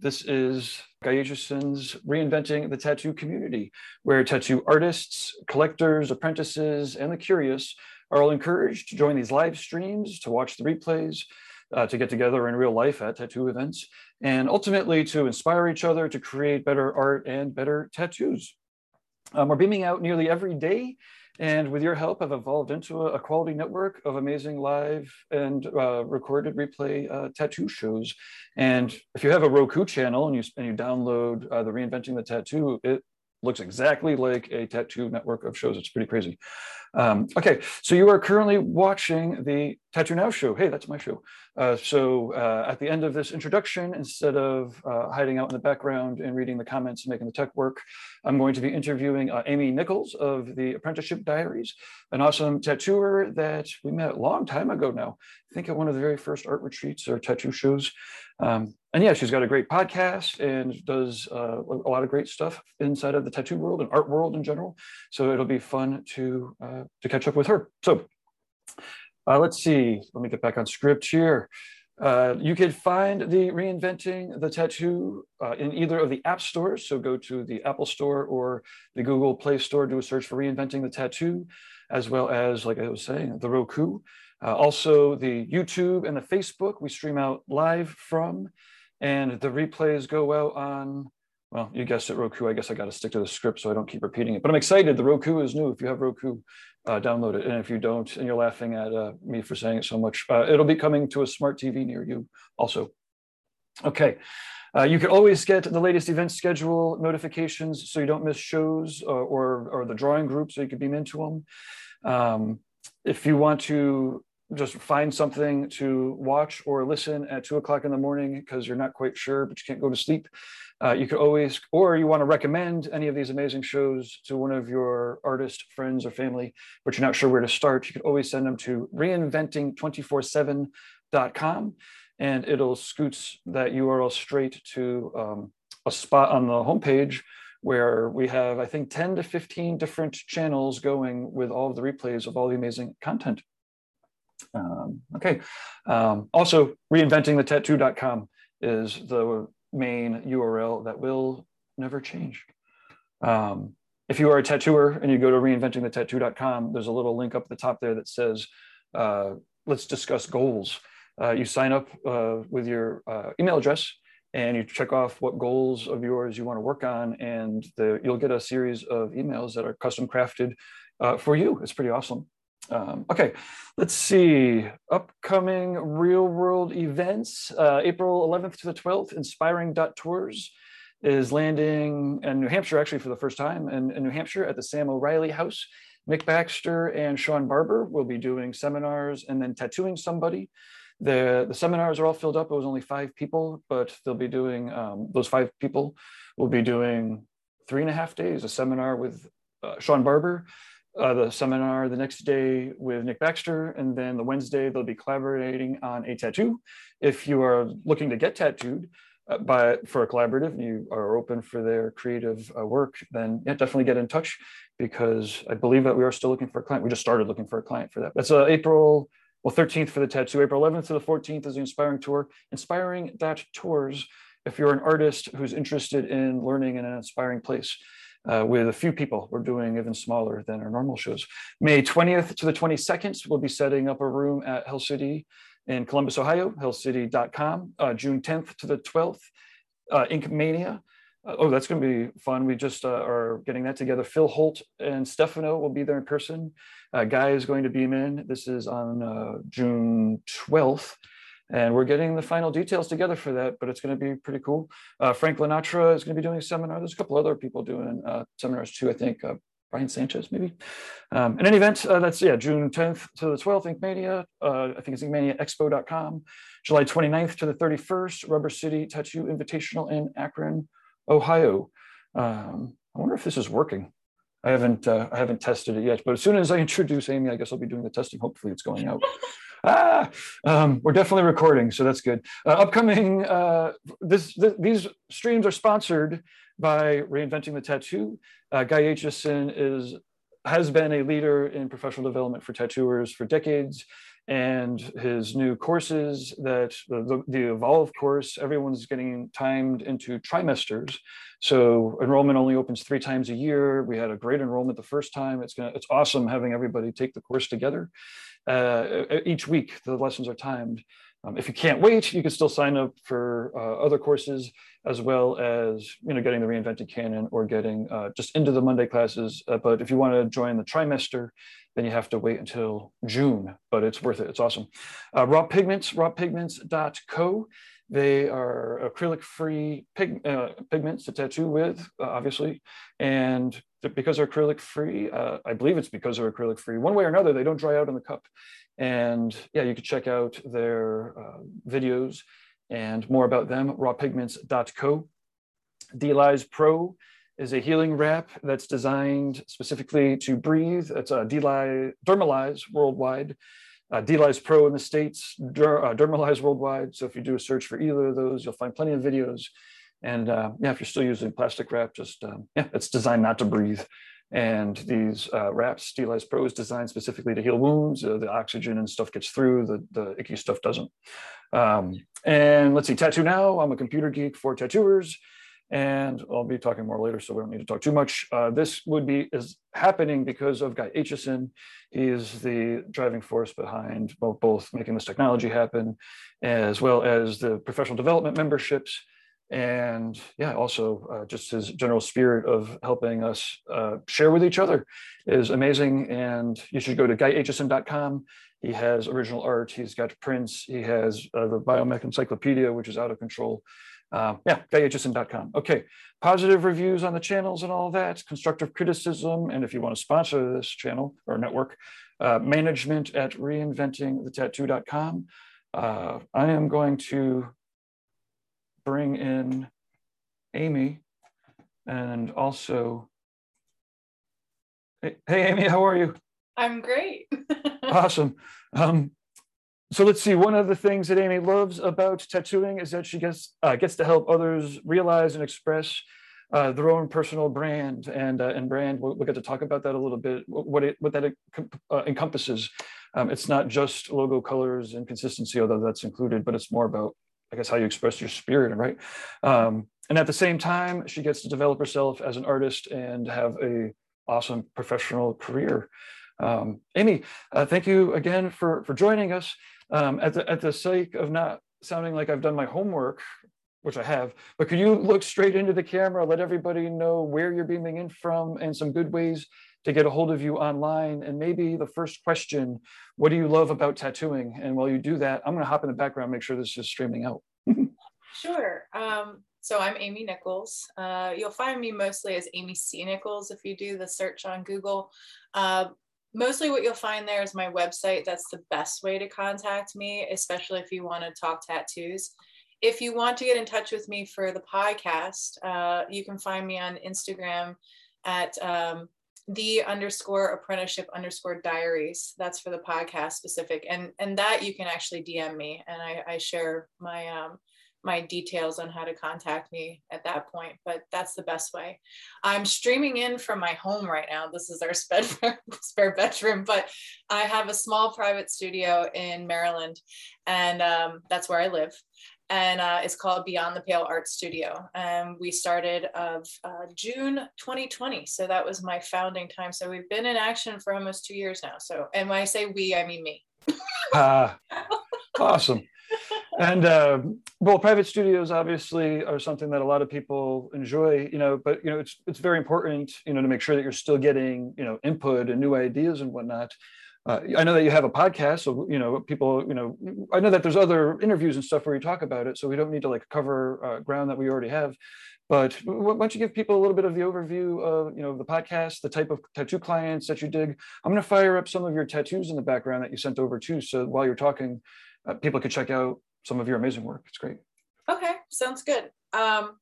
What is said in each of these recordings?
This is Guy Aitchison's Reinventing the Tattoo Community, where tattoo artists, collectors, apprentices, and the curious are all encouraged to join these live streams, to watch the replays, uh, to get together in real life at tattoo events, and ultimately to inspire each other to create better art and better tattoos. Um, we're beaming out nearly every day and with your help, I've evolved into a, quality network of amazing live and uh, recorded replay uh, tattoo shows. And if you have a Roku channel and you, and you download uh, the Reinventing the Tattoo, it looks exactly like a tattoo network of shows. It's pretty crazy. Um, okay, so you are currently watching the Tattoo Now show. Hey, that's my show. Uh, so uh, at the end of this introduction, instead of uh, hiding out in the background and reading the comments and making the tech work, I'm going to be interviewing uh, Amy Nichols of the Apprenticeship Diaries, an awesome tattooer that we met a long time ago now. I think at one of the very first art retreats or tattoo shows. Um, and yeah, she's got a great podcast and does uh, a lot of great stuff inside of the tattoo world and art world in general. So it'll be fun to uh, to catch up with her. So uh, let's see. Let me get back on script here. Uh, you can find the Reinventing the Tattoo uh, in either of the app stores. So go to the Apple Store or the Google Play Store, do a search for Reinventing the Tattoo, as well as, like I was saying, the Roku. Uh, also, the YouTube and the Facebook we stream out live from, and the replays go out on. Well, you guessed it, Roku. I guess I got to stick to the script so I don't keep repeating it. But I'm excited. The Roku is new. If you have Roku, uh, download it. And if you don't, and you're laughing at uh, me for saying it so much, uh, it'll be coming to a smart TV near you also. Okay. Uh, you can always get the latest event schedule notifications so you don't miss shows or, uh, or, or the drawing group so you can beam into them. Um, if you want to just find something to watch or listen at two o'clock in the morning because you're not quite sure, but you can't go to sleep. Uh, you could always, or you want to recommend any of these amazing shows to one of your artist friends or family, but you're not sure where to start, you could always send them to reinventing247.com and it'll scoots that URL straight to um, a spot on the homepage where we have, I think, 10 to 15 different channels going with all of the replays of all the amazing content. Um, okay. Um, also, reinventingthetattoo.com is the main URL that will never change. Um, if you are a tattooer and you go to reinventingthetattoo.com, there's a little link up at the top there that says, uh, let's discuss goals. Uh, you sign up uh, with your uh, email address and you check off what goals of yours you want to work on and the, you'll get a series of emails that are custom crafted uh, for you. It's pretty awesome. Um, okay, let's see. Upcoming real world events uh, April 11th to the 12th, Inspiring Tours is landing in New Hampshire actually for the first time in, in New Hampshire at the Sam O'Reilly House. Nick Baxter and Sean Barber will be doing seminars and then tattooing somebody. The, the seminars are all filled up. It was only five people, but they'll be doing, um, those five people will be doing three and a half days, a seminar with uh, Sean Barber, uh, the seminar the next day with Nick Baxter, and then the Wednesday they'll be collaborating on a tattoo. If you are looking to get tattooed uh, by for a collaborative and you are open for their creative uh, work, then yeah, definitely get in touch because I believe that we are still looking for a client. We just started looking for a client for that. That's uh, April well 13th for the tattoo. April 11th to the 14th is the Inspiring Tour. Inspiring that tours if you're an artist who's interested in learning in an inspiring place uh, with a few people. We're doing even smaller than our normal shows. May 20th to the 22nd, we'll be setting up a room at Hell City in Columbus, Ohio, hellcity.com. Uh, June 10th to the 12th, uh, Ink Mania. Uh, oh, that's going to be fun. We just uh, are getting that together. Phil Holt and Stefano will be there in person. Uh, Guy is going to beam in. This is on uh, June 12th. And we're getting the final details together for that, but it's going to be pretty cool. Uh, Frank Linatra is going to be doing a seminar. There's a couple other people doing uh, seminars too, I think. Uh, Brian Sanchez, maybe. Um, in any event, uh, that's, yeah, June 10th to the 12th, Inkmania. Uh, I think it's inkmaniaexpo.com. July 29th to the 31st, Rubber City Tattoo Invitational in Akron, Ohio. Um, I wonder if this is working. I haven't uh, I haven't tested it yet, but as soon as I introduce Amy, I guess I'll be doing the testing. Hopefully, it's going out ah, um, we're definitely recording, so that's good. Uh, upcoming, uh, this, th these streams are sponsored by Reinventing the Tattoo. Uh, Guy Aitchison is has been a leader in professional development for tattooers for decades, and his new courses that the, the, evolve course everyone's getting timed into trimesters. So enrollment only opens three times a year. We had a great enrollment the first time. It's gonna it's awesome having everybody take the course together. Uh, each week the lessons are timed um, if you can't wait, you can still sign up for uh, other courses as well as you know getting the reinvented canon or getting uh, just into the Monday classes. Uh, but if you want to join the trimester, then you have to wait until June. But it's worth it. It's awesome. Uh, raw pigments, rawpigments.co. They are acrylic-free pig, uh, pigments to tattoo with, uh, obviously, and because they're acrylic-free, I believe it's because they're acrylic-free. One way or another, they don't dry out in the cup. And yeah, you can check out their uh, videos and more about them, rawpigments.co. D-Lyze Pro is a healing wrap that's designed specifically to breathe. It's a D-Lyze, Dermalize worldwide. Uh, D-Lyze Pro in the States, Der, uh, Dermalize worldwide. So if you do a search for either of those, you'll find plenty of videos. And uh, yeah, if you're still using plastic wrap, just um, yeah, it's designed not to breathe. And these uh, wraps, D-Lyze Pro is designed specifically to heal wounds. Uh, the oxygen and stuff gets through, the, the icky stuff doesn't. Um, and let's see, Tattoo Now, I'm a computer geek for tattooers. And I'll be talking more later, so we don't need to talk too much. Uh, this would be is happening because of Guy Aitchison. He is the driving force behind both, both making this technology happen, as well as the professional development memberships and yeah, also uh, just his general spirit of helping us uh, share with each other is amazing. And you should go to guyaitchison.com. He has original art. He's got prints. He has uh, the Biomech Encyclopedia, which is out of control. Uh, yeah, guyaitchison.com. Okay, positive reviews on the channels and all that, constructive criticism. And if you want to sponsor this channel or network, uh, management at reinventingthetattoo.com. Uh, I am going to bring in Amy and also, hey, Amy, how are you? I'm great. awesome. Um, so let's see. One of the things that Amy loves about tattooing is that she gets uh, gets to help others realize and express uh, their own personal brand and uh, and brand. We'll, we'll, get to talk about that a little bit. What it what that uh, encompasses. Um, it's not just logo colors and consistency, although that's included, but it's more about I guess how you express your spirit, right? Um, and at the same time, she gets to develop herself as an artist and have a awesome professional career. Um, Amy, uh, thank you again for for joining us. Um, at the at the sake of not sounding like I've done my homework, which I have, but could you look straight into the camera, let everybody know where you're beaming in from, and some good ways to get a hold of you online. And maybe the first question, what do you love about tattooing? And while you do that, I'm going to hop in the background, make sure this is streaming out. sure. Um, so I'm Amy Nichols. Uh, you'll find me mostly as Amy C. Nichols if you do the search on Google. Uh, mostly what you'll find there is my website. That's the best way to contact me, especially if you want to talk tattoos. If you want to get in touch with me for the podcast, uh, you can find me on Instagram at um, the underscore apprenticeship underscore diaries. That's for the podcast specific. And and that you can actually dm me and i, I share my um my details on how to contact me at that point but that's the best way. I'm streaming in from my home right now. This is our spare, spare bedroom but i have a small private studio in maryland and um, that's where i live and uh, it's called Beyond the Pale Art Studio. And we started of uh, June 2020. So that was my founding time. So we've been in action for almost two years now. So, and when I say we, I mean me. uh, awesome. And uh, well, private studios obviously are something that a lot of people enjoy, you know, but you know, it's it's very important, you know, to make sure that you're still getting, you know, input and new ideas and whatnot uh, I know that you have a podcast, so you know people. You know, I know that there's other interviews and stuff where you talk about it, so we don't need to like cover uh, ground that we already have. But why don't you give people a little bit of the overview of you know the podcast, the type of tattoo clients that you dig? I'm going to fire up some of your tattoos in the background that you sent over too, so while you're talking, uh, people could check out some of your amazing work. It's great. Okay, sounds good. Um,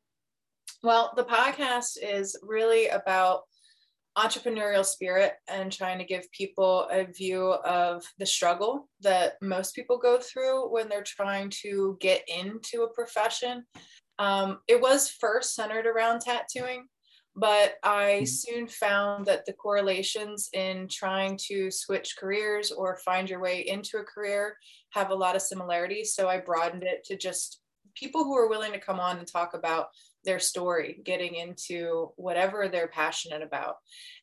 well, the podcast is really about entrepreneurial spirit and trying to give people a view of the struggle that most people go through when they're trying to get into a profession. Um, it was first centered around tattooing, but I mm-hmm. soon found that the correlations in trying to switch careers or find your way into a career have a lot of similarities. So I broadened it to just people who are willing to come on and talk about their story, getting into whatever they're passionate about.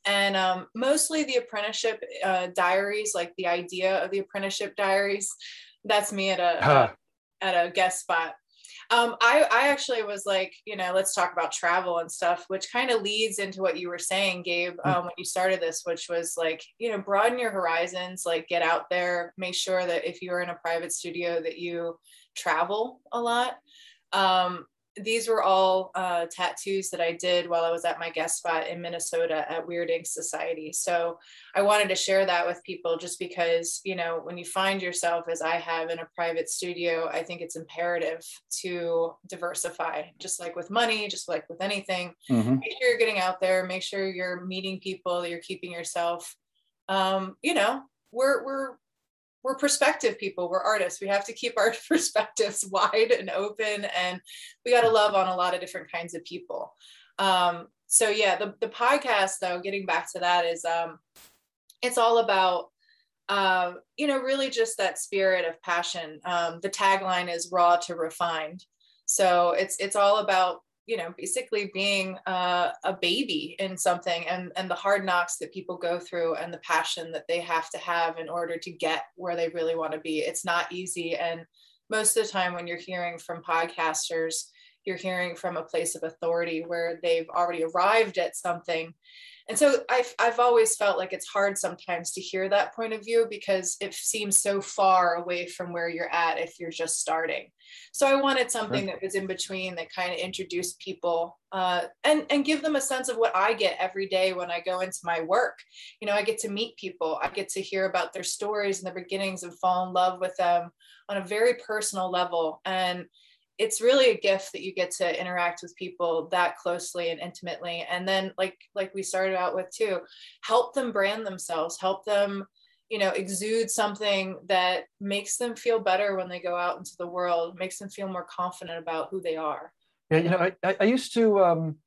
And um, mostly the apprenticeship uh, diaries, like the idea of the apprenticeship diaries, that's me at a, huh. at a guest spot. Um, I, I actually was like, you know, let's talk about travel and stuff, which kind of leads into what you were saying, Gabe, hmm. um, when you started this, which was like, you know, broaden your horizons, like get out there, make sure that if you're in a private studio that you travel a lot. Um, these were all uh, tattoos that I did while I was at my guest spot in Minnesota at Weird Ink Society. So I wanted to share that with people just because, you know, when you find yourself as I have in a private studio, I think it's imperative to diversify, just like with money, just like with anything. Mm-hmm. Make sure you're getting out there, make sure you're meeting people, you're keeping yourself, um, you know, we're, we're we're perspective people we're artists. We have to keep our perspectives wide and open and we got to love on a lot of different kinds of people. Um, so yeah the, the podcast though getting back to that is um, it's all about uh, you know really just that spirit of passion. Um, the tagline is raw to refined. So it's it's all about you know basically being uh, a baby in something and and the hard knocks that people go through and the passion that they have to have in order to get where they really want to be. It's not easy. And most of the time when you're hearing from podcasters you're hearing from a place of authority where they've already arrived at something and so I've, I've always felt like it's hard sometimes to hear that point of view because it seems so far away from where you're at if you're just starting. So i wanted something that was in between that kind of introduced people uh, and and give them a sense of what i get every day when i go into my work. You know i get to meet people. I get to hear about their stories and their beginnings and fall in love with them on a very personal level. And it's really a gift that you get to interact with people that closely and intimately. And then like like we started out with too help them brand themselves help them you know exude something that makes them feel better when they go out into the world makes them feel more confident about who they are. Yeah you know i, I used to um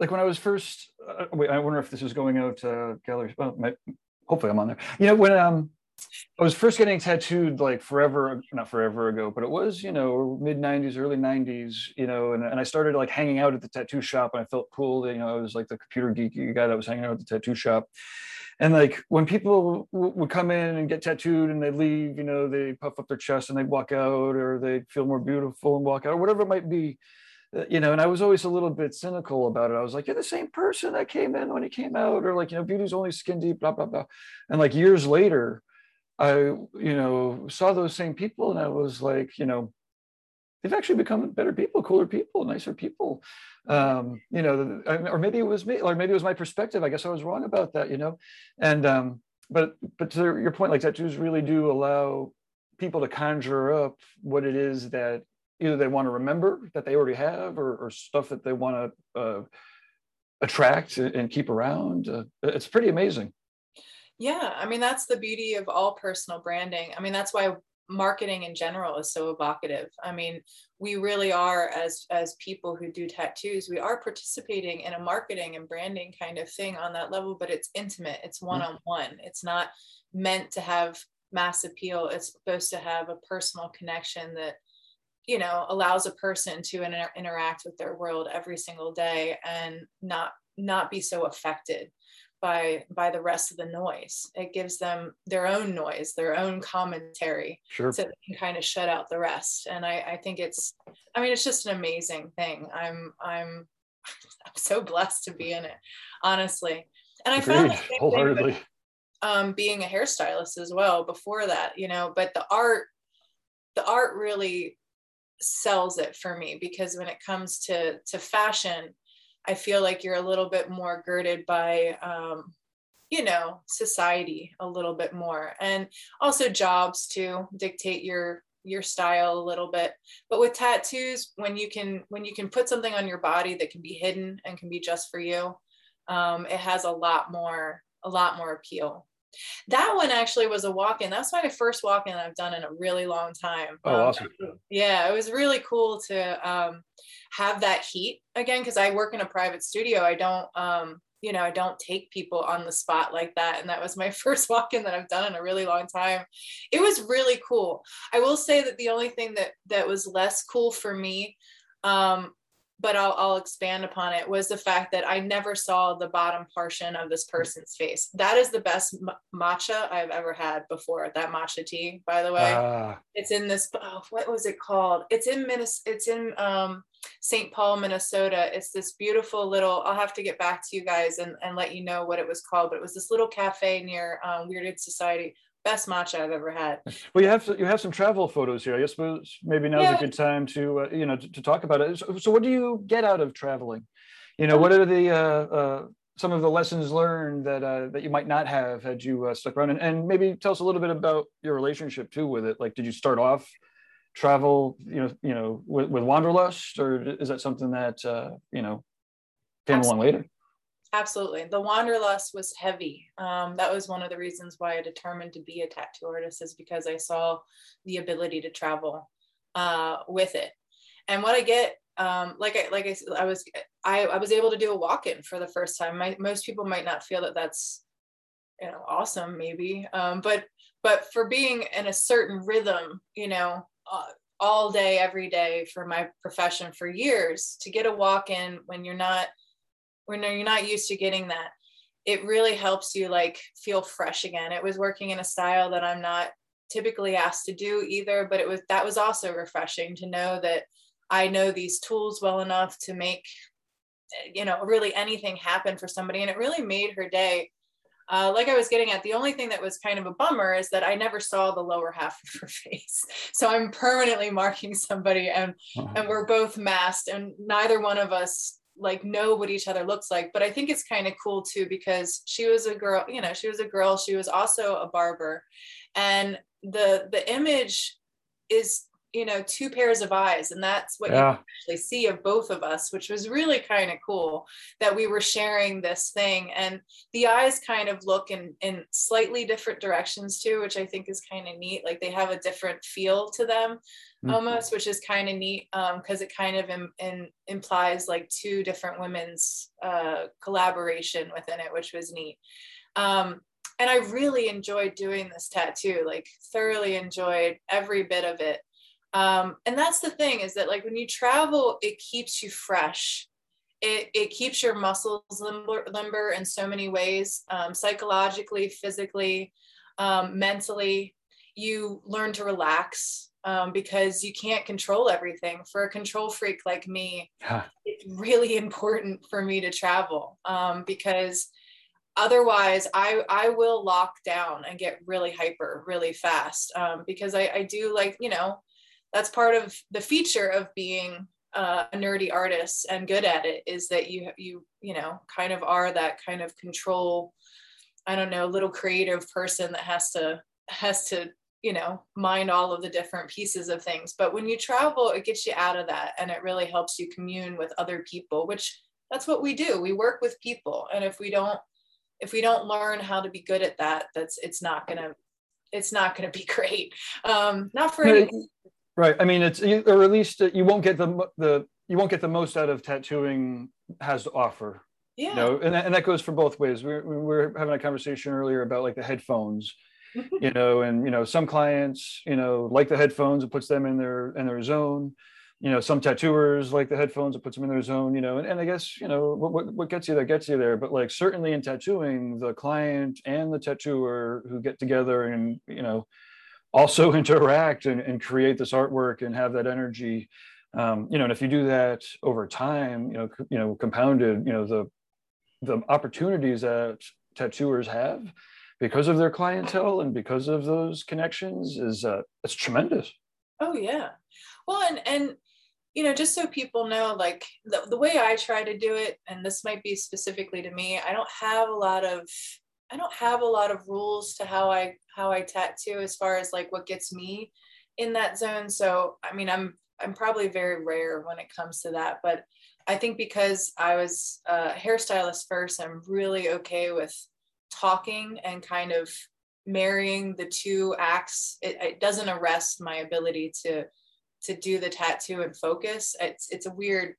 like when i was first uh, wait i wonder if this is going out uh galleries. Well my, hopefully i'm on there. You know when um I was first getting tattooed like forever, not forever ago, but it was, you know, mid 90s, early 90s, you know, and, and I started like hanging out at the tattoo shop and I felt cool. You know, I was like the computer geeky guy that was hanging out at the tattoo shop. And like when people w- would come in and get tattooed and they leave, you know, they puff up their chest and they walk out or they feel more beautiful and walk out, or whatever it might be uh, you know, and I was always a little bit cynical about it. I was like, you're the same person that came in when he came out, or like, you know, beauty's only skin deep, blah, blah, blah. And like years later, I, you know, saw those same people and I was like, you know, they've actually become better people, cooler people, nicer people. Um, you know, or maybe it was me, or maybe it was my perspective. I guess I was wrong about that, you know. And um, but but to your point, like tattoos really do allow people to conjure up what it is that either they want to remember that they already have, or, or stuff that they want to uh, attract and keep around. Uh, it's pretty amazing. Yeah, I mean that's the beauty of all personal branding. I mean that's why marketing in general is so evocative. I mean, we really are as as people who do tattoos, we are participating in a marketing and branding kind of thing on that level, but it's intimate, it's one on one. It's not meant to have mass appeal. It's supposed to have a personal connection that you know allows a person to inter- interact with their world every single day and not not be so affected by by the rest of the noise it gives them their own noise their own commentary sure. so they can kind of shut out the rest and I, I think it's i mean it's just an amazing thing i'm i'm i'm so blessed to be in it honestly and i Agreed. found wholeheartedly with, um, being a hairstylist as well before that you know but the art the art really sells it for me because when it comes to to fashion I feel like you're a little bit more girded by, um, you know, society a little bit more, and also jobs to dictate your your style a little bit. But with tattoos, when you can when you can put something on your body that can be hidden and can be just for you, um, it has a lot more a lot more appeal That one actually was a walk-in. That's my first walk-in I've done in a really long time. Oh, Um, awesome. yeah, it was really cool to um, have that heat again because I work in a private studio. I don't, um, you know, I don't take people on the spot like that. And that was my first walk-in that I've done in a really long time. It was really cool. I will say that the only thing that that was less cool for me um, but I'll, I'll expand upon it was the fact that I never saw the bottom portion of this person's face. That is the best m- matcha I've ever had before. That matcha tea, by the way, Ah, it's in this. Oh, what was it called? It's in Minnes. It's in um, St. Paul, Minnesota. It's this beautiful little. I'll have to get back to you guys and, and let you know what it was called. But it was this little cafe near um, Weird Ink Society. Best matcha I've ever had. well, you have you have some travel photos here. I suppose maybe now's Yeah. a good time to uh, you know to, to talk about it. So, so, what do you get out of traveling? You know, what are the uh, uh, some of the lessons learned that uh, that you might not have had you uh, stuck around? And, and maybe tell us a little bit about your relationship too with it. Like, did you start off travel, you know, you know, with, with Wanderlust, or is that something that uh, you know came along later? Absolutely. The wanderlust was heavy. Um, that was one of the reasons why I determined to be a tattoo artist is because I saw the ability to travel uh, with it. And what I get, um, like I like I, I was I, I was able to do a walk-in for the first time. My, most people might not feel that that's you know awesome maybe, um, but but for being in a certain rhythm, you know, uh, all day every day for my profession for years to get a walk-in when you're not when you're not used to getting that. It really helps you like feel fresh again. It was working in a style that i'm not typically asked to do either but it was that was also refreshing to know that i know these tools well enough to make you know really anything happen for somebody. And it really made her day. Uh, like I was getting at, the only thing that was kind of a bummer is that I never saw the lower half of her face. So I'm permanently marking somebody, and and we're both masked, and neither one of us like know what each other looks like. But I think it's kind of cool too because she was a girl, you know, she was a girl. She was also a barber, and the the image is you know two pairs of eyes and that's what Yeah. you actually see of both of us which was really kind of cool that we were sharing this thing and the eyes kind of look in in slightly different directions too which i think is kind of neat like they have a different feel to them Mhm. almost which is kind of neat because it kind of im- in, implies like two different women's uh, collaboration within it which was neat um, and i really enjoyed doing this tattoo like thoroughly enjoyed every bit of it um, and that's the thing is that like when you travel it keeps you fresh. It, it keeps your muscles limber, limber in so many ways um, psychologically physically um, mentally. You learn to relax um, because you can't control everything. For a control freak like me Ha. it's really important for me to travel um, because otherwise I, I will lock down and get really hyper really fast um, because I, I do like you know that's part of the feature of being uh, a nerdy artist and good at it is that you you you know kind of are that kind of control i don't know little creative person that has to has to you know mind all of the different pieces of things. But when you travel it gets you out of that and it really helps you commune with other people which that's what we do. We work with people. And if we don't if we don't learn how to be good at that that's it's not gonna it's not gonna be great. Um not for any Right. I mean, it's or at least you won't get the the you won't get the most out of tattooing has to offer. yeah You know, and that, and that goes for both ways. We were, we were having a conversation earlier about like the headphones. Mm-hmm. You know, and you know some clients you know like the headphones. It puts them in their in their zone. You know, some tattooers like the headphones. It puts them in their zone. You know, and, and I guess you know what, what what gets you there gets you there. But like certainly in tattooing, the client and the tattooer who get together and you know also interact and, and create this artwork and have that energy um, you know and if you do that over time you know you know compounded you know the the opportunities that tattooers have because of their clientele and because of those connections is uh it's tremendous Oh yeah. Well, and and you know, just so people know, like the, the way I try to do it, and this might be specifically to me, I don't have a lot of I don't have a lot of rules to how I how I tattoo as far as like what gets me in that zone. So I mean I'm I'm probably very rare when it comes to that, but I think because I was a hairstylist first, I'm really okay with talking and kind of marrying the two acts it, it doesn't arrest my ability to to do the tattoo and focus it's it's a weird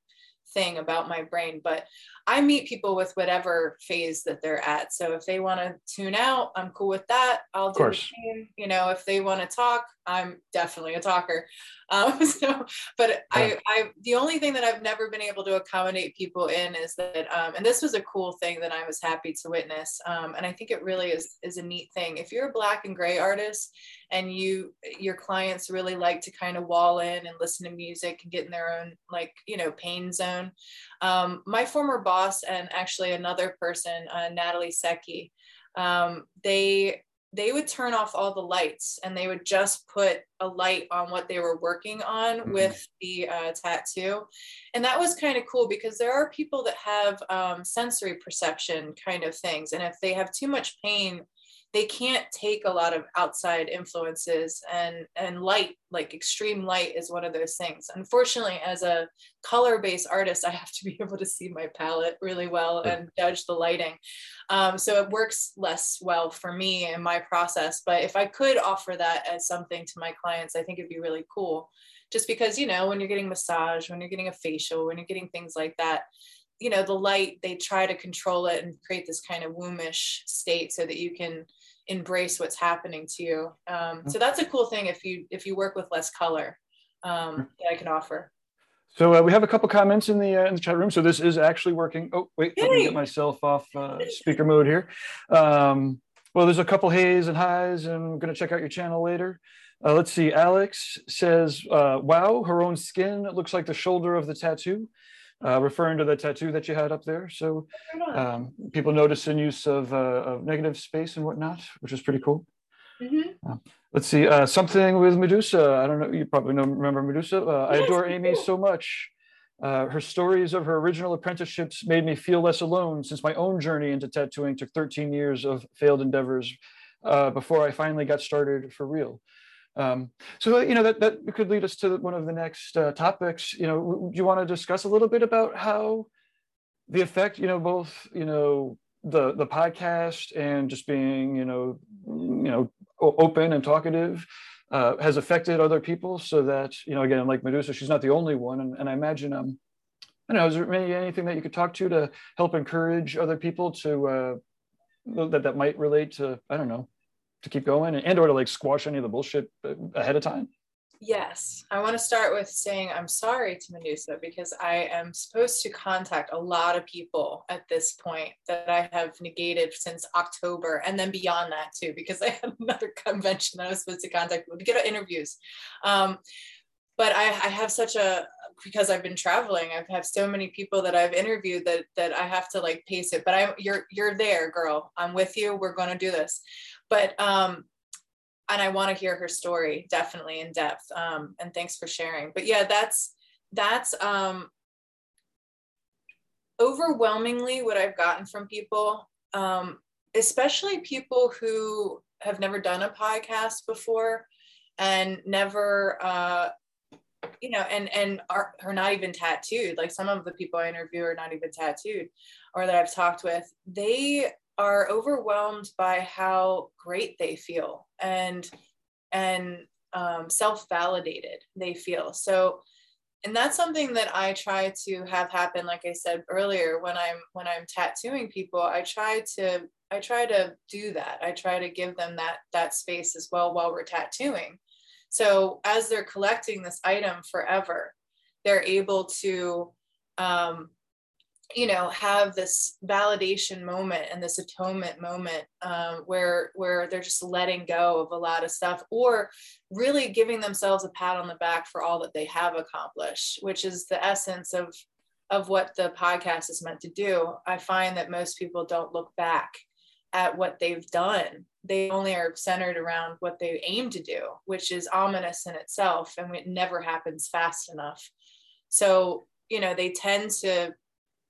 thing about my brain but I meet people with whatever phase that they're at. So if they want to tune out, I'm cool with that. I'll do the same. You know, if they want to talk, I'm definitely a talker. Um, so, but yeah. I, I, the only thing that I've never been able to accommodate people in is that, um, and this was a cool thing that I was happy to witness. Um, and I think it really is is a neat thing. If you're a black and gray artist and you your clients really like to kind of wall in and listen to music and get in their own like you know pain zone um, my former boss and actually another person, uh, Natalie Secchi, um, they they would turn off all the lights and they would just put a light on what they were working on mm-hmm. with the uh, tattoo and that was kind of cool because there are people that have um, sensory perception kind of things and if they have too much pain they can't take a lot of outside influences and and light like extreme light is one of those things. Unfortunately as a color based artist i have to be able to see my palette really well and judge the lighting. Um, so it works less well for me in my process but if i could offer that as something to my clients i think it'd be really cool. Just because you know when you're getting massage when you're getting a facial when you're getting things like that you know the light they try to control it and create this kind of wombish state so that you can embrace what's happening to you. Um, so that's a cool thing if you if you work with less color um, that i can offer. So uh, we have a couple comments in the uh, in the chat room. So this is actually working. Oh wait let me get myself off uh, speaker mode here. Um, well there's a couple hays and highs. And i'm going to check out your channel later. Uh, let's see. Alex says uh, wow her own skin looks like the shoulder of the tattoo uh, referring to the tattoo that you had up there. So um, people notice in use of, uh, of, negative space and whatnot, which is pretty cool. Mm-hmm. Uh, let's see, uh, something with Medusa. I don't know, you probably know, remember Medusa. Uh, yes, I adore Amy so much. Uh, her stories of her original apprenticeships made me feel less alone since my own journey into tattooing took 13 years of failed endeavors before I finally got started for real. Um, so, you know, that, that could lead us to one of the next uh, topics. You know, do you want to discuss a little bit about how the effect, you know, both, you know, the the podcast and just being, you know, you know, open and talkative uh, has affected other people so that, you know, again, like Medusa, she's not the only one. And, and I imagine, um, I don't know, is there maybe anything that you could talk to to help encourage other people to, uh, that, that might relate to, I don't know, to keep going and, or to like squash any of the bullshit ahead of time? Yes, I want to start with saying I'm sorry to Medusa because I am supposed to contact a lot of people at this point that I have negated since October and then beyond that too, because I had another convention that I was supposed to contact to get interviews. Um, but I, I have such a because I've been traveling, I've had so many people that I've interviewed that that I have to like pace it. But I you're you're there, girl. I'm with you. We're gonna do this but um and i want to hear her story definitely in depth um and thanks for sharing. But yeah that's that's um overwhelmingly what i've gotten from people um especially people who have never done a podcast before and never uh you know and and are, are not even tattooed. Like some of the people i interview are not even tattooed or that i've talked with. They are overwhelmed by how great they feel and and um, self-validated they feel. So and that's something that i try to have happen like i said earlier when i'm when i'm tattooing people i try to i try to do that. I try to give them that that space as well while we're tattooing. So as they're collecting this item forever they're able to um, you know have this validation moment and this atonement moment um, where where they're just letting go of a lot of stuff or really giving themselves a pat on the back for all that they have accomplished which is the essence of of what the podcast is meant to do. I find that most people don't look back at what they've done. They only are centered around what they aim to do which is ominous in itself and it never happens fast enough. So you know they tend to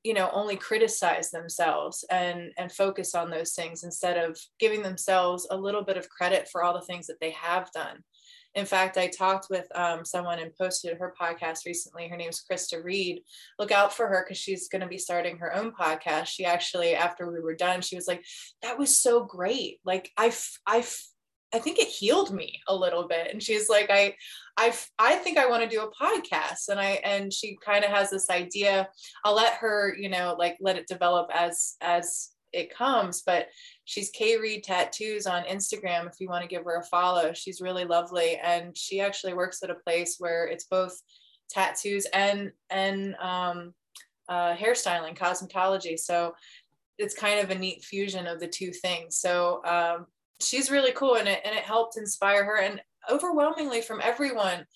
you know only criticize themselves and and focus on those things instead of giving themselves a little bit of credit for all the things that they have done In fact, I talked with um, someone and posted her podcast recently. Her name's Krista Reed. Look out for her because she's going to be starting her own podcast. She actually, after we were done, she was like, "That was so great. Like I, I, I think it healed me a little bit." And she's like, "I, I, I think I want to do a podcast." And I, and she kind of has this idea. I'll let her, you know, like let it develop as as it comes. But she's K Reed Tattoos on Instagram if you want to give her a follow. She's really lovely, and she actually works at a place where it's both tattoos and and um, uh, hairstyling, cosmetology. So it's kind of a neat fusion of the two things. So um, she's really cool, and it and it helped inspire her. And overwhelmingly from everyone,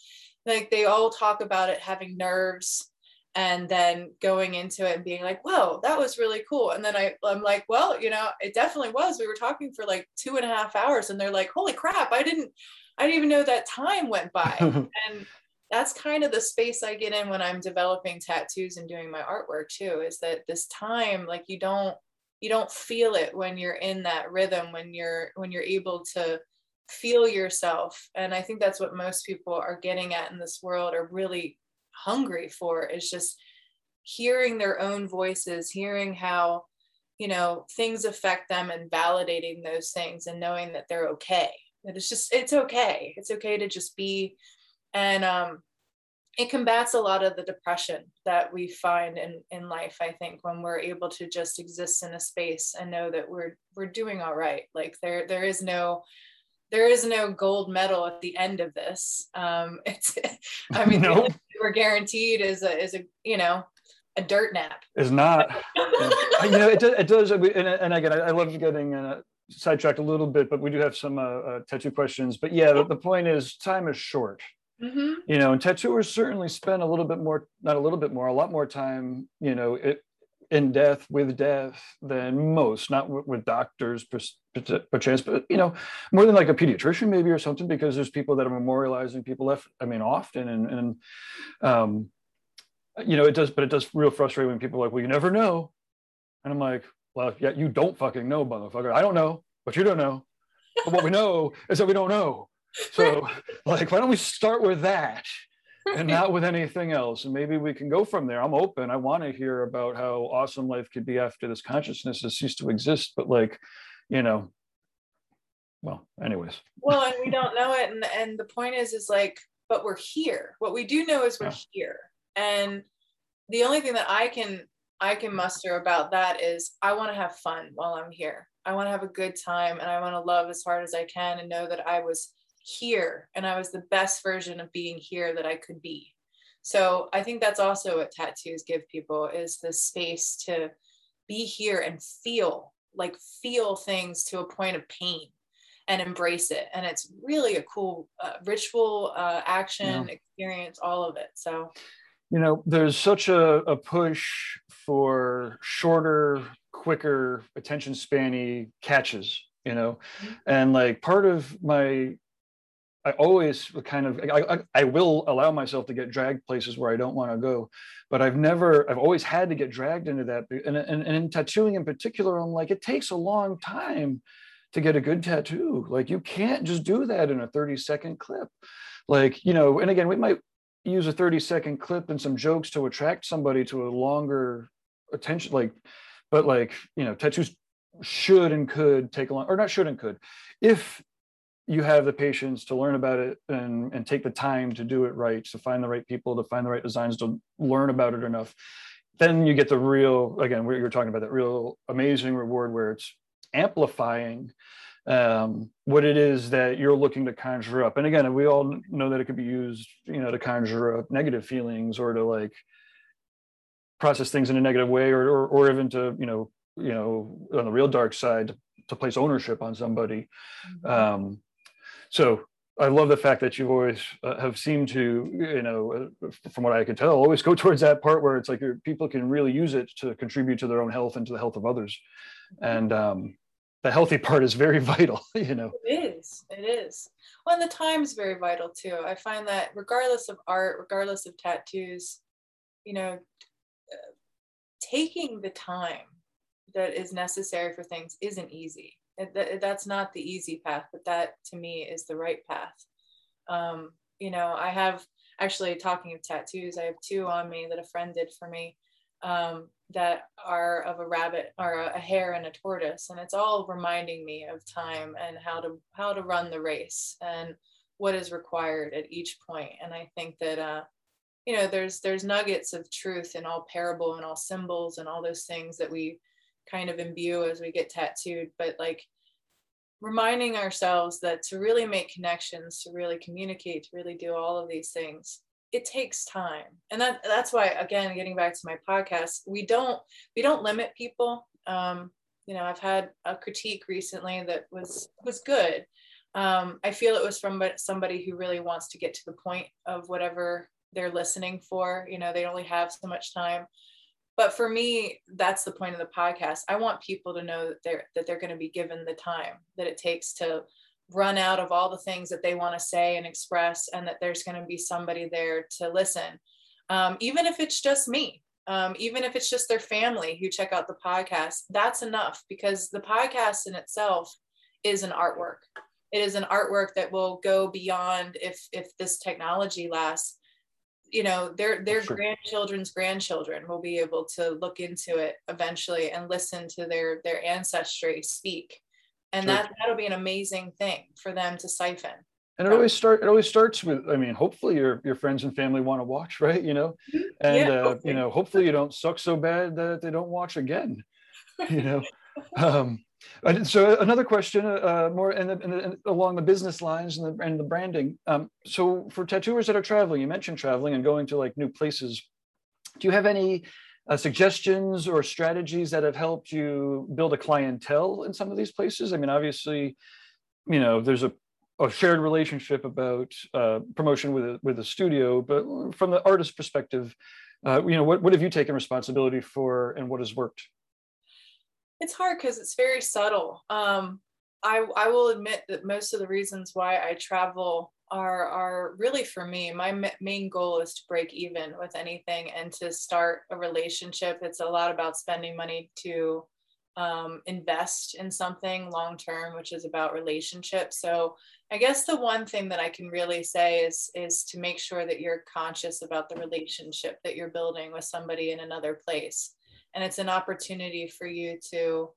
like they all talk about it having nerves and then going into it and being like whoa that was really cool and then I, i'm like well you know it definitely was we were talking for like two and a half hours and they're like holy crap i didn't i didn't even know that time went by and that's kind of the space i get in when i'm developing tattoos and doing my artwork too is that this time like you don't you don't feel it when you're in that rhythm when you're when you're able to feel yourself and i think that's what most people are getting at in this world are really hungry for is just hearing their own voices, hearing how, you know, things affect them and validating those things and knowing that they're okay. That it's just, it's okay. It's okay to just be. And um, it combats a lot of the depression that we find in, in life, I think, when we're able to just exist in a space and know that we're we're doing all right. Like there there is no there is no gold medal at the end of this. Um, it's, I mean, no. we're guaranteed is a, is a, you know, a dirt nap. Is not, you know, it, it does. And, and again, I, I love getting uh, sidetracked a little bit, but we do have some uh, uh, tattoo questions. But yeah, the, the, point is time is short. Mm-hmm. You know, and tattooers certainly spend a little bit more, not a little bit more, a lot more time, you know, it, in death with death than most, not w- with doctors perchance, but you know, more than like a pediatrician maybe or something, because there's people that are memorializing people left. I mean, often and and um, you know, it does, but it does real frustrate when people are like, well, you never know, and I'm like, well, yeah, you don't fucking know, motherfucker. I don't know, but you don't know. But what we know is that we don't know. So, like, why don't we start with that? and not with anything else. And maybe we can go from there. I'm open. I want to hear about how awesome life could be after this consciousness has ceased to exist. But like, you know, well, anyways. Well, and we don't know it. And and the point is, is like, but we're here. What we do know is we're yeah. here. And the only thing that I can I can muster about that is I want to have fun while I'm here. I want to have a good time and I want to love as hard as I can and know that I was here and I was the best version of being here that I could be. So I think that's also what tattoos give people is the space to be here and feel like feel things to a point of pain and embrace it. And it's really a cool uh, ritual uh, action yeah. experience, all of it. So, you know, there's such a, a push for shorter, quicker attention spanny catches you know mm-hmm. and like part of my I always kind of I, I, will allow myself to get dragged places where I don't want to go, but I've never I've always had to get dragged into that. And, and, and in tattooing in particular, I'm like it takes a long time to get a good tattoo. Like you can't just do that in a 30 second clip. Like you know, and again, we might use a 30 second clip and some jokes to attract somebody to a longer attention. Like, but like you know, tattoos should and could take a long or not should and could if you have the patience to learn about it and, and take the time to do it right, to find the right people, to find the right designs, to learn about it enough, then you get the real, again, we were talking about that real amazing reward where it's amplifying um, what it is that you're looking to conjure up. And again, we all know that it could be used, you know, to conjure up negative feelings or to like process things in a negative way or, or, or even to, you know, you know, on the real dark side, to place ownership on somebody. Mm-hmm. Um, so I love the fact that you've always uh, have seemed to, you know, uh, from what I can tell, always go towards that part where it's like people can really use it to contribute to their own health and to the health of others. And um, the healthy part is very vital, you know. It is. It is. Well, and the time's very vital too. I find that regardless of art, regardless of tattoos, you know, uh, taking the time that is necessary for things isn't easy that's not the easy path, but that to me is the right path. Um, you know, I have actually talking of tattoos, I have two on me that a friend did for me um, that are of a rabbit or a, a hare and a tortoise, and it's all reminding me of time and how to how to run the race and what is required at each point. And I think that uh, you know there's there's nuggets of truth in all parable and all symbols and all those things that we kind of imbue as we get tattooed, but like reminding ourselves that to really make connections, to really communicate, to really do all of these things, it takes time. And that that's why again, getting back to my podcast, we don't we don't limit people. Um, you know, I've had a critique recently that was was good. Um, I feel it was from somebody who really wants to get to the point of whatever they're listening for. You know, they only have so much time but for me that's the point of the podcast. I want people to know that they're that they're going to be given the time that it takes to run out of all the things that they want to say and express and that there's going to be somebody there to listen. Um, even if it's just me um, even if it's just their family who check out the podcast that's enough because the podcast in itself is an artwork. It is an artwork that will go beyond if if this technology lasts you know their their sure. grandchildren's grandchildren will be able to look into it eventually and listen to their their ancestry speak and sure. that that'll be an amazing thing for them to siphon and it always start it always starts with i mean hopefully your your friends and family want to watch right you know mm-hmm. and yeah, uh, you know hopefully you don't suck so bad that they don't watch again you know um so another question, uh, more in the, in the, along the business lines and the, and the branding. Um, so for tattooers that are traveling, you mentioned traveling and going to like new places. Do you have any uh, suggestions or strategies that have helped you build a clientele in some of these places? I mean, obviously, you know, there's a, a shared relationship about uh, promotion with a, with a studio, but from the artist perspective, uh, you know, what, what have you taken responsibility for and what has worked? It's hard because it's very subtle. Um, I, I will admit that most of the reasons why I travel are are really for me. My m- main goal is to break even with anything and to start a relationship. It's a lot about spending money to um, invest in something long term, which is about relationships. So I guess the one thing that I can really say is is to make sure that you're conscious about the relationship that you're building with somebody in another place and it's an opportunity for you to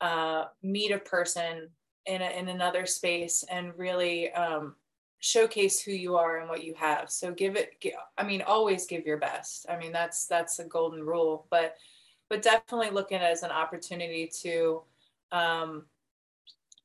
uh, meet a person in, a, in another space and really um, showcase who you are and what you have. So give it i mean always give your best. I mean that's that's a golden rule but but definitely look at it as an opportunity to um,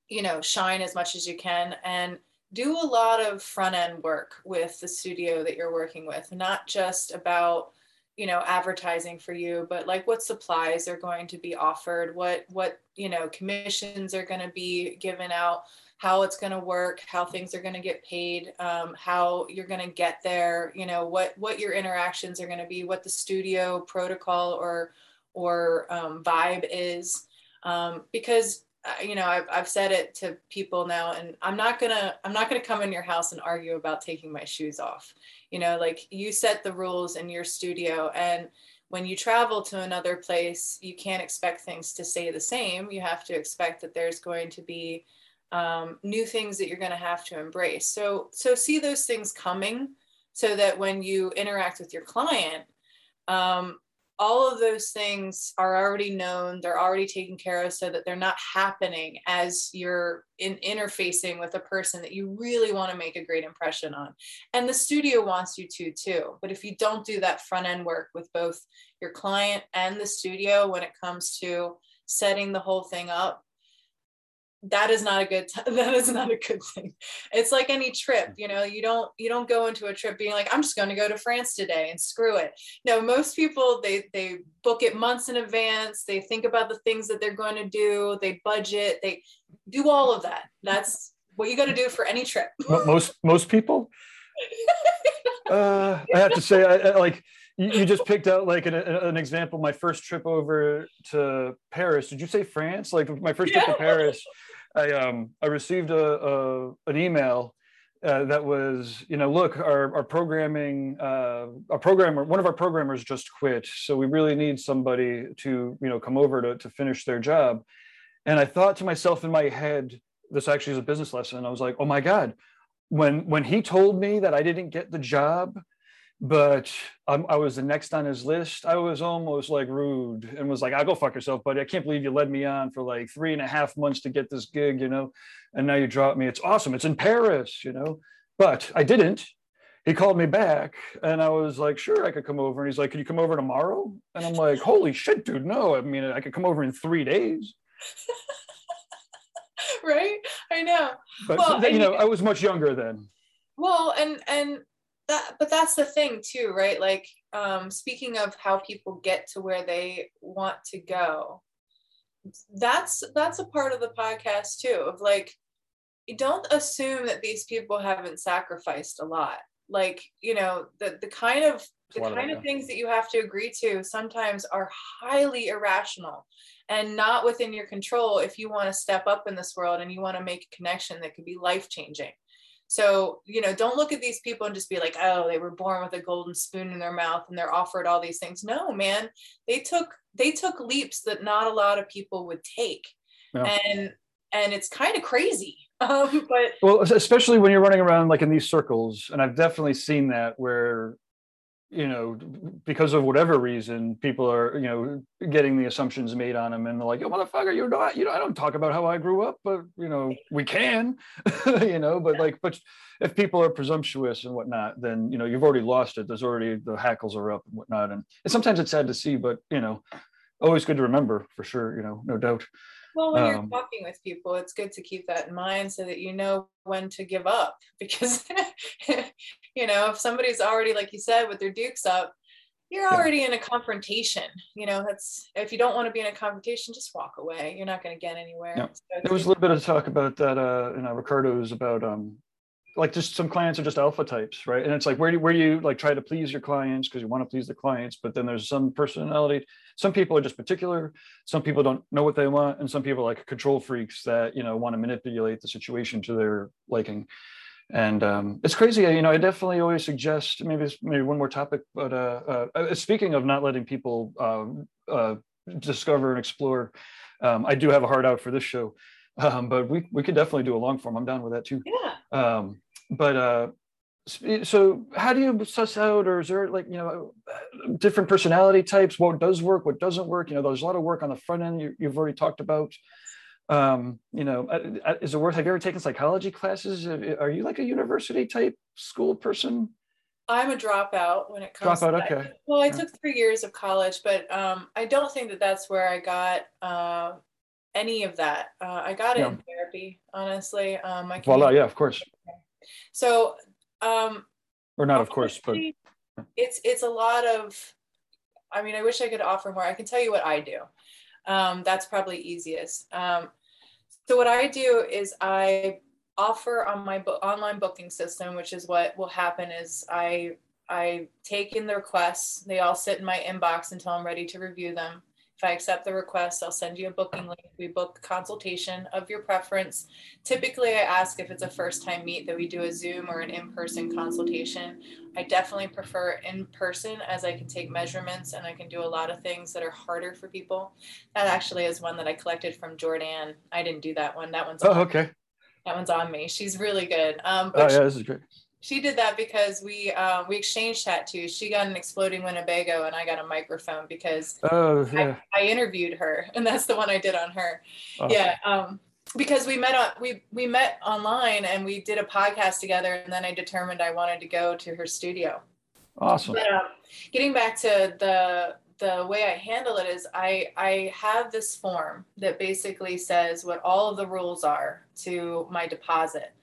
you know shine as much as you can and do a lot of front end work with the studio that you're working with not just about you know advertising for you but like what supplies are going to be offered? What what you know commissions are going to be given out? How it's going to work? How things are going to get paid? Um, how you're going to get there? You know what what your interactions are going to be? What the studio protocol or or um, vibe is? Um, because you know I've, I've said it to people now and i'm not gonna i'm not gonna come in your house and argue about taking my shoes off. You know like you set the rules in your studio and when you travel to another place you can't expect things to stay the same. You have to expect that there's going to be um, new things that you're going to have to embrace. So so see those things coming so that when you interact with your client um, all of those things are already known they're already taken care of so that they're not happening as you're in interfacing with a person that you really want to make a great impression on. And the studio wants you to too. But if you don't do that front end work with both your client and the studio when it comes to setting the whole thing up that is not a good t- that is not a good thing. It's like any trip you know you don't you don't go into a trip being like i'm just going to go to france today and screw it. No most people they they book it months in advance they think about the things that they're going to do they budget they do all of that. That's what you got to do for any trip. Most most people? Uh, i have to say I, I like you, just picked out like an, an example. My first trip over to paris did you say france? Like my first trip to paris I um I received a, a an email uh, that was you know look our our programming uh, our programmer one of our programmers just quit so we really need somebody to you know come over to to finish their job, and I thought to myself in my head this actually is a business lesson I was like oh my god when when he told me that I didn't get the job, but um, I was the next on his list. I was almost like rude and was like, "I'll go fuck yourself, buddy. I can't believe you led me on for like three and a half months to get this gig, you know, and now you drop me. It's awesome. It's in Paris, you know." But I didn't. He called me back, and I was like, "Sure, I could come over." And he's like, "Can you come over tomorrow?" And I'm like, "Holy shit, dude! No, I mean, I could come over in three days." right? I know. But well, you know, I was much younger then. Well, and and that but that's the thing too right? Like um speaking of how people get to where they want to go that's that's a part of the podcast too of like don't assume that these people haven't sacrificed a lot. Like you know the the kind of the kind of, of things that you have to agree to sometimes are highly irrational and not within your control if you want to step up in this world and you want to make a connection that could be life changing so, you know, don't look at these people and just be like, oh, they were born with a golden spoon in their mouth and they're offered all these things. No, man, they took they took leaps that not a lot of people would take. Yeah. And and it's kind of crazy. Um, but well, especially when you're running around like in these circles, and I've definitely seen that where you know, because of whatever reason, people are, you know, getting the assumptions made on them and they're like, yo, motherfucker, you're not, you know, I don't talk about how I grew up, but, you know, we can, you know, but like, but if people are presumptuous and whatnot, then, you know, you've already lost it. There's already, the hackles are up and whatnot. And, and sometimes it's sad to see, but, you know, always good to remember for sure, you know, no doubt. Well, when um, you're talking with people, it's good to keep that in mind so that you know when to give up. Because, you know, if somebody's already, like you said, with their dukes up, you're already yeah. in a confrontation. You know, that's if you don't want to be in a confrontation, just walk away. You're not going to get anywhere. Yeah. So there was a little bit of talk about that. Uh, you know, Ricardo's about um, like just some clients are just alpha types, right? And it's like where do where do you like try to please your clients because you want to please the clients, but then there's some personality. Some people are just particular. Some people don't know what they want, and some people are like control freaks that you know want to manipulate the situation to their liking. And um, it's crazy, you know. I definitely always suggest maybe maybe one more topic, but uh, uh, uh speaking of not letting people um, uh, discover and explore, um, I do have a heart out for this show. Um, but we we could definitely do a long form. I'm down with that too. Yeah. Um, but uh, so how do you suss out, or is there like you know different personality types? What does work? What doesn't work? You know, there's a lot of work on the front end. You, have already talked about. Um, you know, uh, uh, is it worth? Have you ever taken psychology classes? Are you like a university type school person? I'm a dropout when it comes. Dropout, okay. Well, I yeah. took three years of college, but um, I don't think that that's where I got uh, any of that. Uh, I got it in therapy, honestly. Um, I Voila, yeah, of course. So, um, or not, of course, but it's it's a lot of. I mean, I wish I could offer more. I can tell you what I do. Um, that's probably easiest. Um, so what I do is I offer on my bo- online booking system, which is what will happen is I I take in the requests. They all sit in my inbox until I'm ready to review them. If I accept the request, I'll send you a booking link. We book consultation of your preference. Typically, I ask if it's a first time meet that we do a Zoom or an in person consultation. I definitely prefer in person as I can take measurements and I can do a lot of things that are harder for people. That actually is one that I collected from Jordan. I didn't do that one. That one's oh, okay. That one's on me. She's really good. Um, oh, yeah, this is great she did that because we uh, we exchanged tattoos. She got an exploding Winnebago, and I got a microphone because oh, yeah. I, I, interviewed her, and that's the one I did on her. Yeah, um, because we met on we we met online and we did a podcast together, and then I determined I wanted to go to her studio. Awesome. But um, getting back to the the way I handle it is I I have this form that basically says what all of the rules are to my deposit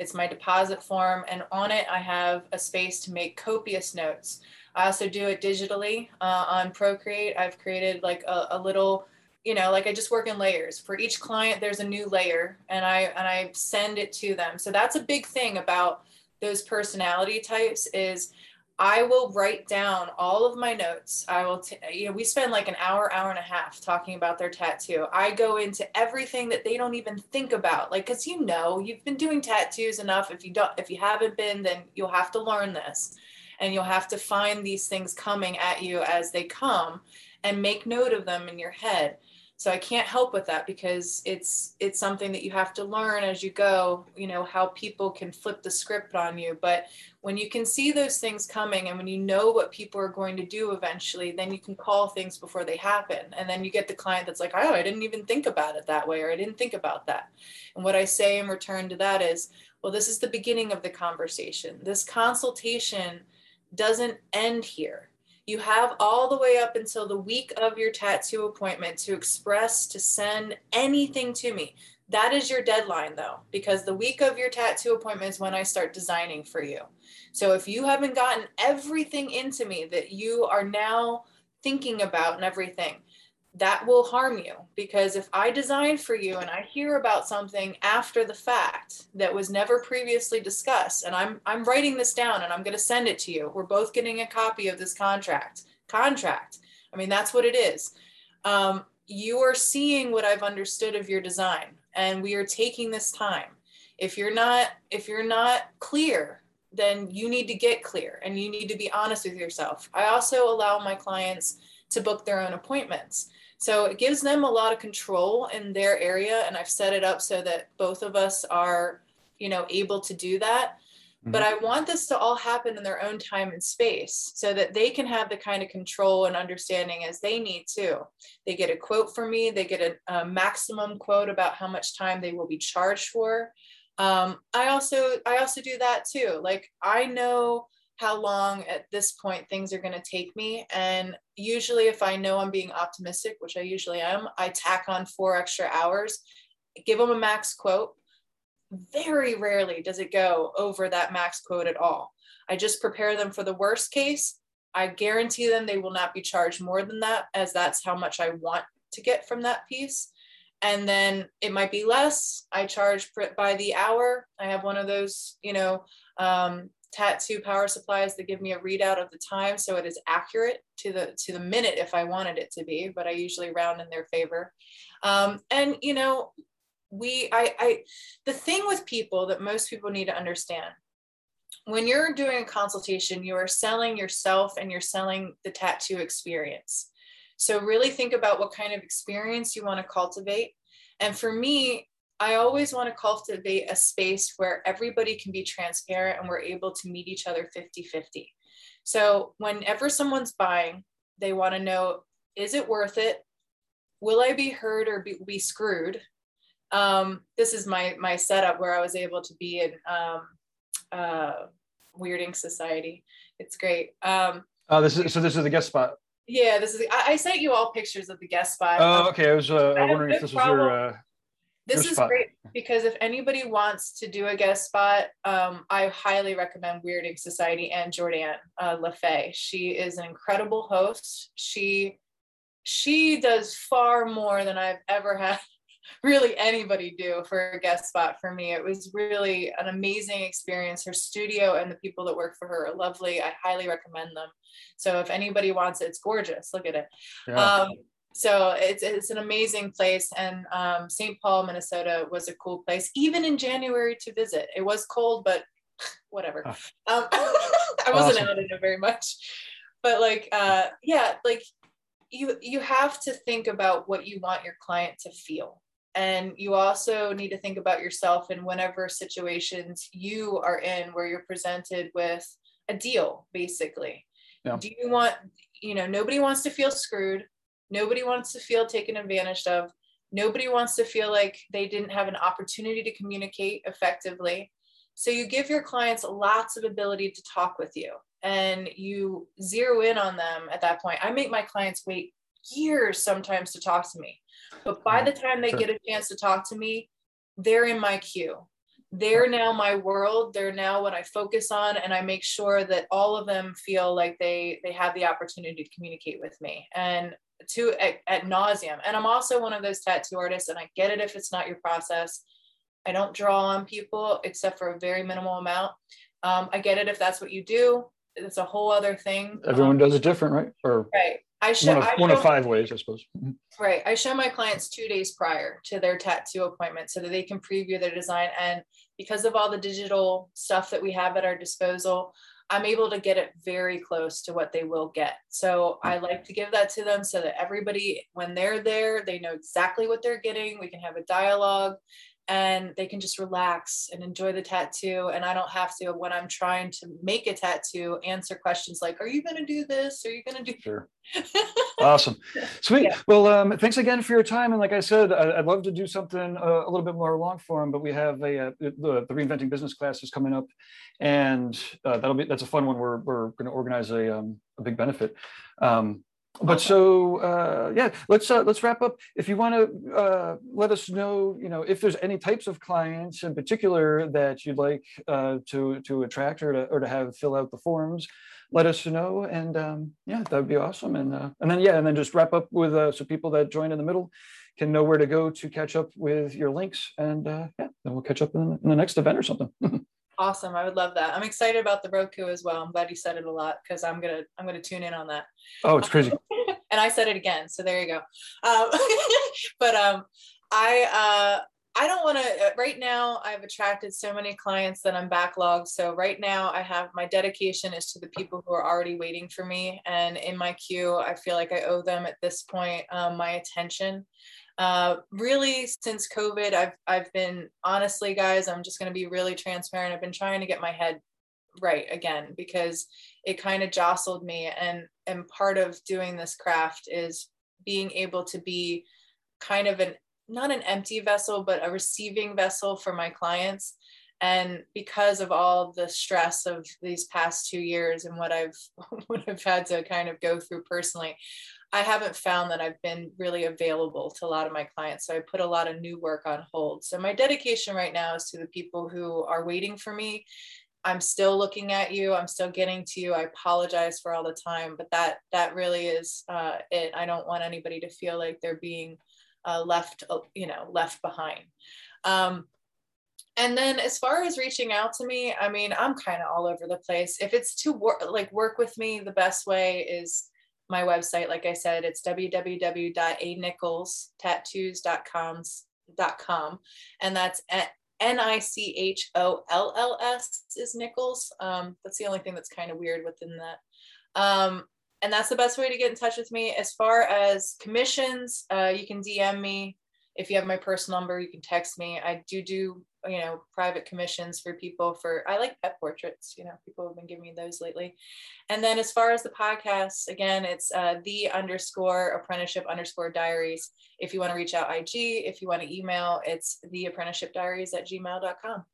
it's my deposit form, and on it, I have a space to make copious notes. I also do it digitally uh, on Procreate. I've created like a, a little you know like i just work in layers for each client there's a new layer and i and i send it to them so that's a big thing about those personality types is I will write down all of my notes. I will, t- you know, we spend like an hour, hour and a half talking about their tattoo. I go into everything that they don't even think about, like, cause you know, you've been doing tattoos enough. If you don't, if you haven't been, then you'll have to learn this and you'll have to find these things coming at you as they come and make note of them in your head. So i can't help with that because it's it's something that you have to learn as you go you know how people can flip the script on you. But when you can see those things coming and when you know what people are going to do eventually then you can call things before they happen. And then you get the client that's like oh i didn't even think about it that way or i didn't think about that. And what i say in return to that is well this is the beginning of the conversation. This consultation doesn't end here you have all the way up until the week of your tattoo appointment to express, to send anything to me. That is your deadline, though, because the week of your tattoo appointment is when I start designing for you. So if you haven't gotten everything into me that you are now thinking about and everything, that will harm you because if I design for you and I hear about something after the fact that was never previously discussed and I'm I'm writing this down and I'm going to send it to you. We're both getting a copy of this contract. Contract. I mean that's what it is. Um, you are seeing what I've understood of your design and we are taking this time. If you're not if you're not clear, then you need to get clear and you need to be honest with yourself. I also allow my clients to book their own appointments. So it gives them a lot of control in their area. And I've set it up so that both of us are, you know, able to do that. Mm-hmm. But I want this to all happen in their own time and space so that they can have the kind of control and understanding as they need to. They get a quote from me, they get a, a maximum quote about how much time they will be charged for. Um, I also I also do that too. Like I know how long at this point things are going to take me. And usually, if I know I'm being optimistic, which I usually am, I tack on four extra hours, give them a max quote. Very rarely does it go over that max quote at all. I just prepare them for the worst case. I guarantee them they will not be charged more than that, as that's how much I want to get from that piece. And then it might be less. I charge by the hour. I have one of those, you know, um, tattoo power supplies that give me a readout of the time so it is accurate to the to the minute if i wanted it to be but i usually round in their favor. Um, and you know we I, I the thing with people that most people need to understand when you're doing a consultation you are selling yourself and you're selling the tattoo experience. So really think about what kind of experience you want to cultivate. And for me I always want to cultivate a space where everybody can be transparent and we're able to meet each other 50 50. So, whenever someone's buying, they want to know is it worth it? Will I be hurt or be, be screwed? Um, this is my my setup where I was able to be in um, uh, Weird Ink Society. It's great. Um, oh, this is so. This is the guest spot. Yeah, this is. I, I sent you all pictures of the guest spot. Oh, okay. I was uh, I wondering if this was your. Uh, this is spot. great because if anybody wants to do a guest spot, um, I highly recommend Weird Ink Society and Jordan uh, LaFay. She is an incredible host. She she does far more than I've ever had really anybody do for a guest spot for me. It was really an amazing experience. Her studio and the people that work for her are lovely. I highly recommend them. So if anybody wants it, it's gorgeous. Look at it. Yeah. Um, so it's, it's an amazing place and um, st paul minnesota was a cool place even in january to visit. It was cold but whatever. Um, i wasn't awesome. out in it very much. But like uh, yeah like you you have to think about what you want your client to feel. And you also need to think about yourself in whatever situations you are in where you're presented with a deal basically. Yeah. do you want you know nobody wants to feel screwed Nobody wants to feel taken advantage of. Nobody wants to feel like they didn't have an opportunity to communicate effectively. So you give your clients lots of ability to talk with you and you zero in on them at that point. I make my clients wait years sometimes to talk to me. But by mm-hmm. the time they get a chance to talk to me, they're in my queue. They're now my world. They're now what I focus on, and I make sure that all of them feel like they they have the opportunity to communicate with me. And to at, at nauseum. And I'm also one of those tattoo artists, and I get it if it's not your process. I don't draw on people except for a very minimal amount. Um, I get it if that's what you do. It's a whole other thing. Everyone um, does it different, right? Or right. I show one of, I one of five ways, I suppose. Mm-hmm. Right. I show my clients two days prior to their tattoo appointment so that they can preview their design. And because of all the digital stuff that we have at our disposal, I'm able to get it very close to what they will get. So I mm-hmm. like to give that to them so that everybody, when they're there, they know exactly what they're getting. We can have a dialogue and they can just relax and enjoy the tattoo. And I don't have to, when I'm trying to make a tattoo, answer questions like, Are you going to do this? Are you going to do? Sure. awesome. Sweet. Yeah. Well, um, thanks again for your time. And like I said, I, would love to do something uh, a little bit more long form, but we have a, uh, the, the reinventing business class is coming up and uh, that'll be, that's a fun one. We're, we're going to organize a, um, a big benefit. Um, but okay. so uh, yeah let's uh, let's wrap up. If you want to uh, let us know you know if there's any types of clients in particular that you'd like uh, to to attract or to, or to have fill out the forms let us know. And um, yeah that would be awesome. And uh, and then yeah and then just wrap up with uh, so people that join in the middle can know where to go to catch up with your links. And yeah then we'll catch up in, in the next event or something Awesome. I would love that. I'm excited about the Roku as well. I'm glad you said it a lot because I'm gonna I'm gonna tune in on that. Oh, it's crazy. and I said it again, so there you go. Um, but um, I uh, I don't want to. Uh, right now, I've attracted so many clients that I'm backlogged. So right now, I have my dedication is to the people who are already waiting for me, and in my queue, I feel like I owe them at this point um, my attention. Uh, really, since COVID, I've I've been honestly, guys, I'm just going to be really transparent. I've been trying to get my head right again because it kind of jostled me, and and part of doing this craft is being able to be kind of an not an empty vessel, but a receiving vessel for my clients. And because of all the stress of these past two years and what I've what I've had to kind of go through personally, I haven't found that I've been really available to a lot of my clients. So I put a lot of new work on hold. So my dedication right now is to the people who are waiting for me. I'm still looking at you. I'm still getting to you. I apologize for all the time, but that that really is uh, it. I don't want anybody to feel like they're being uh, left, uh, you know, left behind. Um, and then as far as reaching out to me, I mean, I'm kind of all over the place. If it's to work, like work with me, the best way is my website. Like I said, it's www.anichollstattoos.com. And that's N I C H O L L S is Nicholls. Um, that's the only thing that's kind of weird within that. Um, and that's the best way to get in touch with me. As far as commissions, uh, you can DM me. If you have my personal number, you can text me. I do do you know private commissions for people for i like pet portraits you know people have been giving me those lately. And then as far as the podcast again it's uh, the underscore apprenticeship underscore diaries. If you want to reach out ig if you want to email it's the apprenticeship diaries at gmail.com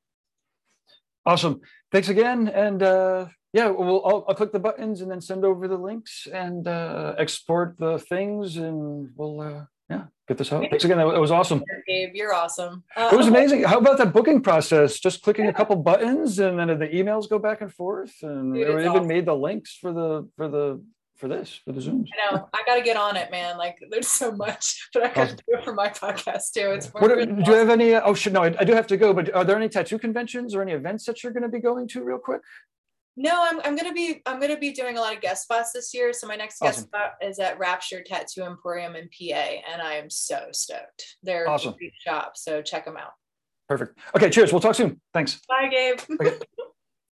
awesome. Thanks again and uh yeah we'll I'll, I'll, click the buttons and then send over the links and uh export the things and we'll uh yeah, get this out. Thanks again. That was awesome. Gabe, you're awesome. Uh, it was amazing. How about that booking process? Just clicking yeah. a couple buttons and then the emails go back and forth, and Dude, even awesome. made the links for the for the for this for the zooms. I know. I got to get on it, man. Like, there's so much, but I got awesome. to do it for my podcast too. It's what are, do you have any? Oh, shit, no, I, I do have to go. But are there any tattoo conventions or any events that you're going to be going to, real quick? No, I'm, I'm gonna be I'm gonna be doing a lot of guest spots this year. So my next awesome. guest spot is at Rapture Tattoo Emporium in PA, and I am so stoked. They're awesome. a great shop, so check them out. Perfect. Okay, cheers. We'll talk soon. Thanks. Bye, Gabe. Okay.